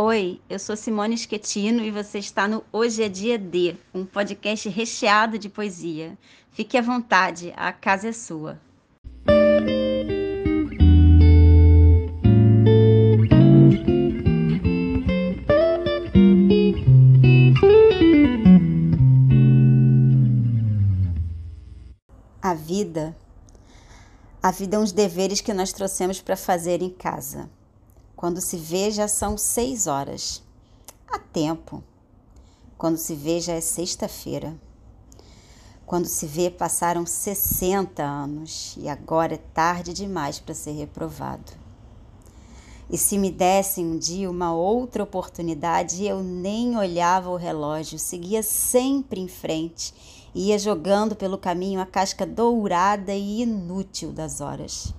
Oi, eu sou Simone Schettino e você está no Hoje é Dia D, um podcast recheado de poesia. Fique à vontade, a casa é sua. A vida. A vida é uns deveres que nós trouxemos para fazer em casa. Quando se vê, já são seis horas. Há tempo. Quando se vê, já é sexta-feira. Quando se vê, passaram 60 anos e agora é tarde demais para ser reprovado. E se me dessem um dia uma outra oportunidade, eu nem olhava o relógio, seguia sempre em frente, ia jogando pelo caminho a casca dourada e inútil das horas.